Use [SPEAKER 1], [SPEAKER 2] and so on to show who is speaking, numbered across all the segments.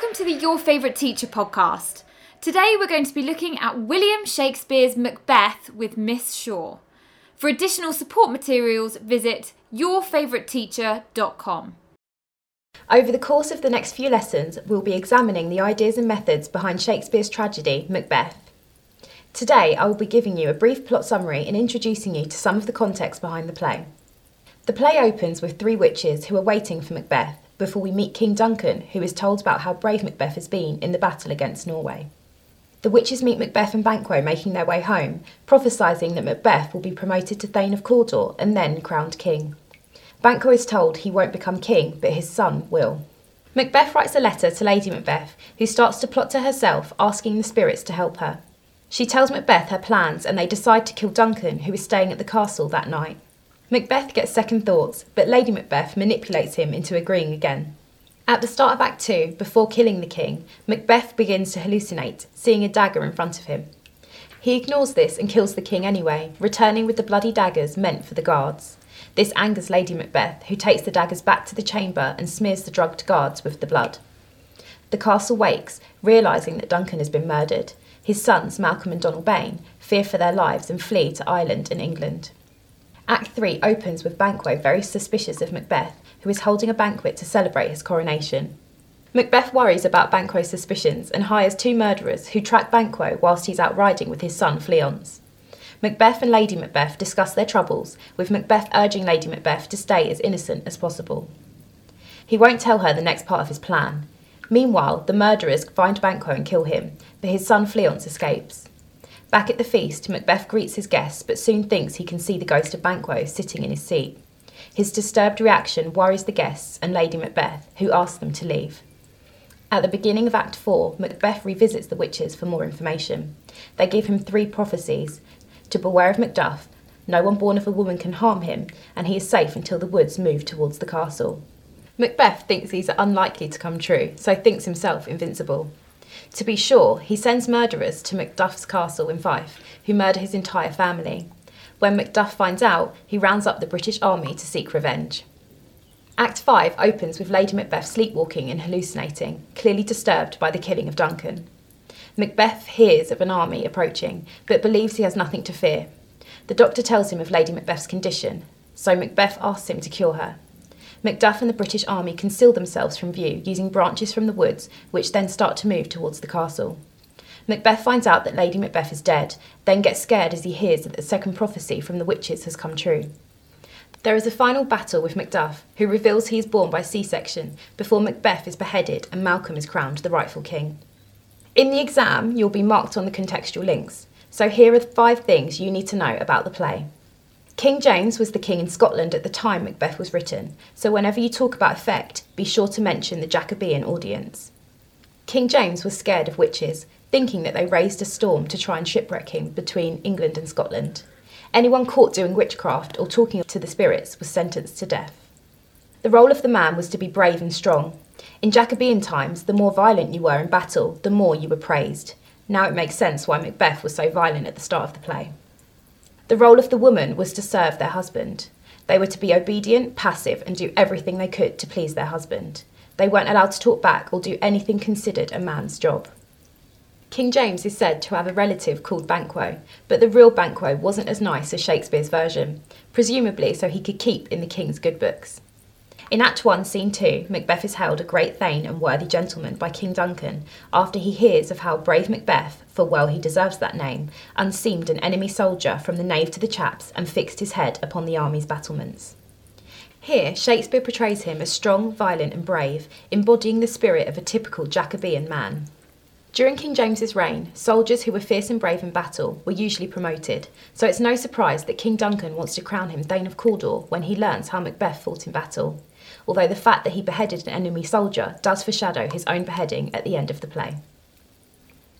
[SPEAKER 1] Welcome to the Your Favourite Teacher podcast. Today we're going to be looking at William Shakespeare's Macbeth with Miss Shaw. For additional support materials, visit yourfavouriteteacher.com.
[SPEAKER 2] Over the course of the next few lessons, we'll be examining the ideas and methods behind Shakespeare's tragedy, Macbeth. Today, I will be giving you a brief plot summary and introducing you to some of the context behind the play. The play opens with three witches who are waiting for Macbeth before we meet King Duncan, who is told about how brave Macbeth has been in the battle against Norway. The witches meet Macbeth and Banquo making their way home, prophesying that Macbeth will be promoted to Thane of Cawdor and then crowned king. Banquo is told he won't become king, but his son will. Macbeth writes a letter to Lady Macbeth, who starts to plot to herself, asking the spirits to help her. She tells Macbeth her plans, and they decide to kill Duncan, who is staying at the castle that night. Macbeth gets second thoughts, but Lady Macbeth manipulates him into agreeing again. At the start of Act 2, before killing the king, Macbeth begins to hallucinate, seeing a dagger in front of him. He ignores this and kills the king anyway, returning with the bloody daggers meant for the guards. This angers Lady Macbeth, who takes the daggers back to the chamber and smears the drugged guards with the blood. The castle wakes, realising that Duncan has been murdered. His sons, Malcolm and Donalbain, fear for their lives and flee to Ireland and England. Act 3 opens with Banquo very suspicious of Macbeth, who is holding a banquet to celebrate his coronation. Macbeth worries about Banquo's suspicions and hires two murderers who track Banquo whilst he's out riding with his son Fleance. Macbeth and Lady Macbeth discuss their troubles, with Macbeth urging Lady Macbeth to stay as innocent as possible. He won't tell her the next part of his plan. Meanwhile, the murderers find Banquo and kill him, but his son Fleance escapes. Back at the feast, Macbeth greets his guests but soon thinks he can see the ghost of Banquo sitting in his seat. His disturbed reaction worries the guests and Lady Macbeth, who asks them to leave. At the beginning of Act 4, Macbeth revisits the witches for more information. They give him three prophecies to beware of Macduff, no one born of a woman can harm him, and he is safe until the woods move towards the castle. Macbeth thinks these are unlikely to come true, so thinks himself invincible. To be sure, he sends murderers to Macduff's castle in Fife, who murder his entire family. When Macduff finds out, he rounds up the British army to seek revenge. Act 5 opens with Lady Macbeth sleepwalking and hallucinating, clearly disturbed by the killing of Duncan. Macbeth hears of an army approaching, but believes he has nothing to fear. The doctor tells him of Lady Macbeth's condition, so Macbeth asks him to cure her. Macduff and the British army conceal themselves from view using branches from the woods, which then start to move towards the castle. Macbeth finds out that Lady Macbeth is dead, then gets scared as he hears that the second prophecy from the witches has come true. There is a final battle with Macduff, who reveals he is born by C section before Macbeth is beheaded and Malcolm is crowned the rightful king. In the exam, you'll be marked on the contextual links, so here are five things you need to know about the play. King James was the king in Scotland at the time Macbeth was written, so whenever you talk about effect, be sure to mention the Jacobean audience. King James was scared of witches, thinking that they raised a storm to try and shipwreck him between England and Scotland. Anyone caught doing witchcraft or talking to the spirits was sentenced to death. The role of the man was to be brave and strong. In Jacobean times, the more violent you were in battle, the more you were praised. Now it makes sense why Macbeth was so violent at the start of the play. The role of the woman was to serve their husband. They were to be obedient, passive, and do everything they could to please their husband. They weren't allowed to talk back or do anything considered a man's job. King James is said to have a relative called Banquo, but the real Banquo wasn't as nice as Shakespeare's version, presumably so he could keep in the king's good books. In Act 1, Scene 2, Macbeth is hailed a great thane and worthy gentleman by King Duncan after he hears of how brave Macbeth, for well he deserves that name, unseamed an enemy soldier from the nave to the chaps and fixed his head upon the army's battlements. Here, Shakespeare portrays him as strong, violent, and brave, embodying the spirit of a typical Jacobean man. During King James's reign, soldiers who were fierce and brave in battle were usually promoted, so it's no surprise that King Duncan wants to crown him Thane of Cawdor when he learns how Macbeth fought in battle although the fact that he beheaded an enemy soldier does foreshadow his own beheading at the end of the play.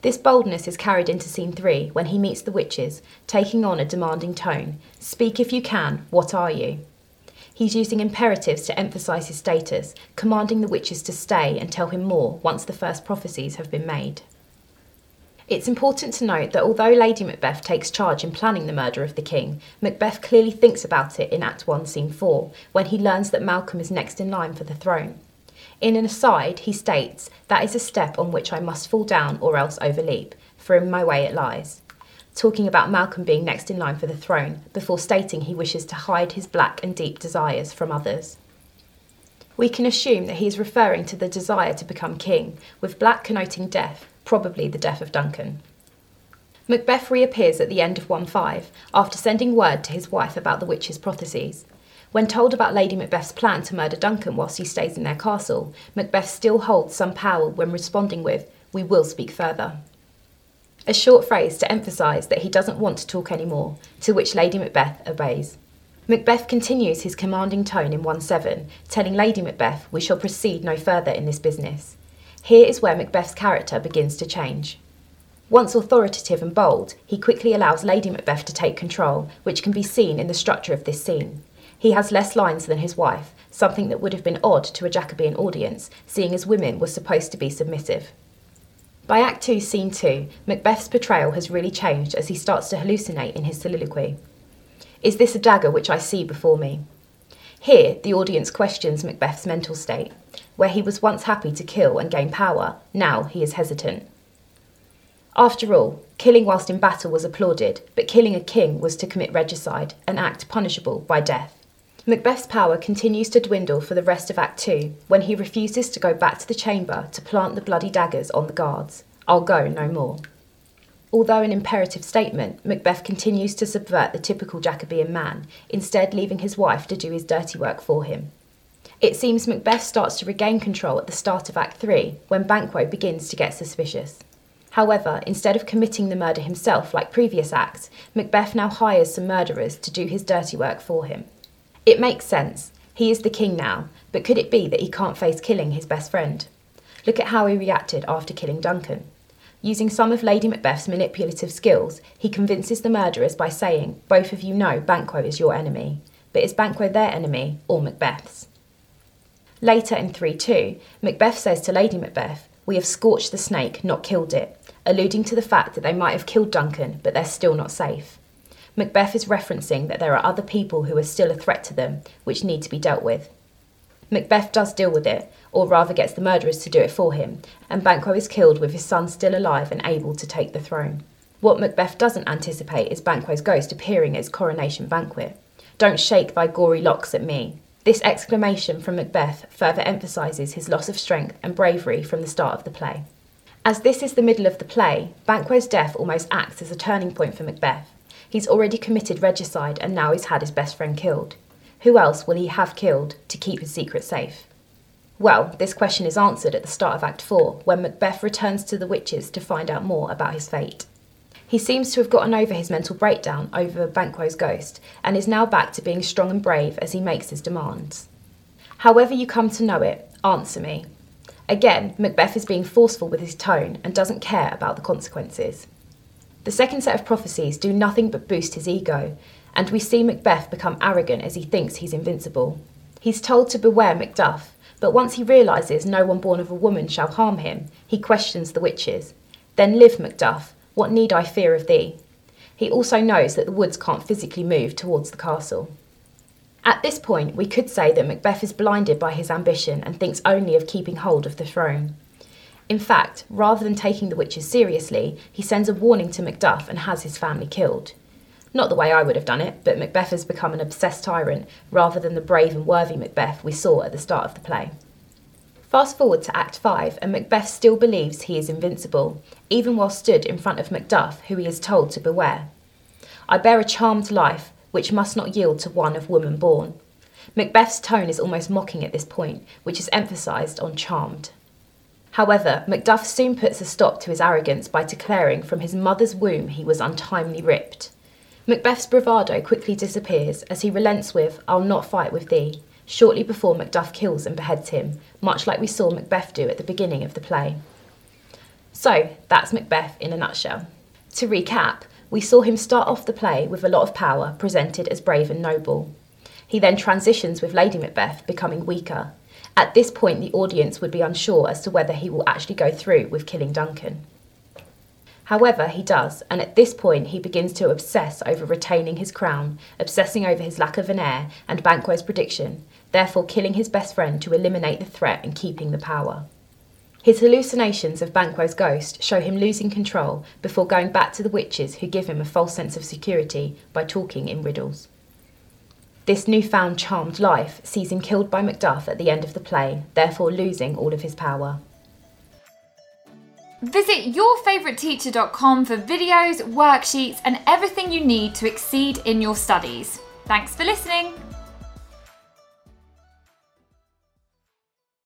[SPEAKER 2] This boldness is carried into scene three when he meets the witches, taking on a demanding tone Speak if you can, what are you? He's using imperatives to emphasise his status, commanding the witches to stay and tell him more once the first prophecies have been made. It's important to note that although Lady Macbeth takes charge in planning the murder of the king, Macbeth clearly thinks about it in Act 1, Scene 4, when he learns that Malcolm is next in line for the throne. In an aside, he states, That is a step on which I must fall down or else overleap, for in my way it lies. Talking about Malcolm being next in line for the throne, before stating he wishes to hide his black and deep desires from others. We can assume that he is referring to the desire to become king, with black connoting death, probably the death of Duncan. Macbeth reappears at the end of 1 5 after sending word to his wife about the witch's prophecies. When told about Lady Macbeth's plan to murder Duncan whilst he stays in their castle, Macbeth still holds some power when responding with, We will speak further. A short phrase to emphasise that he doesn't want to talk anymore, to which Lady Macbeth obeys. Macbeth continues his commanding tone in 1 7, telling Lady Macbeth, We shall proceed no further in this business. Here is where Macbeth's character begins to change. Once authoritative and bold, he quickly allows Lady Macbeth to take control, which can be seen in the structure of this scene. He has less lines than his wife, something that would have been odd to a Jacobean audience, seeing as women were supposed to be submissive. By Act 2, Scene 2, Macbeth's portrayal has really changed as he starts to hallucinate in his soliloquy. Is this a dagger which I see before me? Here, the audience questions Macbeth's mental state. Where he was once happy to kill and gain power, now he is hesitant. After all, killing whilst in battle was applauded, but killing a king was to commit regicide, an act punishable by death. Macbeth's power continues to dwindle for the rest of Act 2 when he refuses to go back to the chamber to plant the bloody daggers on the guards. I'll go no more. Although an imperative statement, Macbeth continues to subvert the typical Jacobean man, instead, leaving his wife to do his dirty work for him. It seems Macbeth starts to regain control at the start of Act 3 when Banquo begins to get suspicious. However, instead of committing the murder himself like previous acts, Macbeth now hires some murderers to do his dirty work for him. It makes sense. He is the king now, but could it be that he can't face killing his best friend? Look at how he reacted after killing Duncan. Using some of Lady Macbeth's manipulative skills, he convinces the murderers by saying, Both of you know Banquo is your enemy. But is Banquo their enemy or Macbeth's? Later in 3 2, Macbeth says to Lady Macbeth, We have scorched the snake, not killed it, alluding to the fact that they might have killed Duncan, but they're still not safe. Macbeth is referencing that there are other people who are still a threat to them, which need to be dealt with. Macbeth does deal with it, or rather gets the murderers to do it for him, and Banquo is killed with his son still alive and able to take the throne. What Macbeth doesn't anticipate is Banquo's ghost appearing at his coronation banquet. Don't shake thy gory locks at me. This exclamation from Macbeth further emphasises his loss of strength and bravery from the start of the play. As this is the middle of the play, Banquo's death almost acts as a turning point for Macbeth. He's already committed regicide and now he's had his best friend killed. Who else will he have killed to keep his secret safe? Well, this question is answered at the start of Act 4 when Macbeth returns to the witches to find out more about his fate. He seems to have gotten over his mental breakdown over Banquo's ghost and is now back to being strong and brave as he makes his demands. However, you come to know it, answer me. Again, Macbeth is being forceful with his tone and doesn't care about the consequences. The second set of prophecies do nothing but boost his ego, and we see Macbeth become arrogant as he thinks he's invincible. He's told to beware Macduff, but once he realises no one born of a woman shall harm him, he questions the witches. Then live, Macduff, what need I fear of thee? He also knows that the woods can't physically move towards the castle. At this point, we could say that Macbeth is blinded by his ambition and thinks only of keeping hold of the throne. In fact, rather than taking the witches seriously, he sends a warning to Macduff and has his family killed. Not the way I would have done it, but Macbeth has become an obsessed tyrant rather than the brave and worthy Macbeth we saw at the start of the play. Fast forward to Act 5, and Macbeth still believes he is invincible, even while stood in front of Macduff, who he is told to beware. I bear a charmed life, which must not yield to one of woman born. Macbeth's tone is almost mocking at this point, which is emphasised on charmed. However, Macduff soon puts a stop to his arrogance by declaring from his mother's womb he was untimely ripped. Macbeth's bravado quickly disappears as he relents with, I'll not fight with thee, shortly before Macduff kills and beheads him, much like we saw Macbeth do at the beginning of the play. So, that's Macbeth in a nutshell. To recap, we saw him start off the play with a lot of power, presented as brave and noble. He then transitions with Lady Macbeth, becoming weaker, at this point, the audience would be unsure as to whether he will actually go through with killing Duncan. However, he does, and at this point he begins to obsess over retaining his crown, obsessing over his lack of an heir and Banquo's prediction, therefore killing his best friend to eliminate the threat and keeping the power. His hallucinations of Banquo's ghost show him losing control before going back to the witches who give him a false sense of security by talking in riddles. This newfound charmed life sees him killed by Macduff at the end of the play, therefore losing all of his power.
[SPEAKER 1] Visit yourfavouriteteacher.com for videos, worksheets, and everything you need to exceed in your studies. Thanks for listening.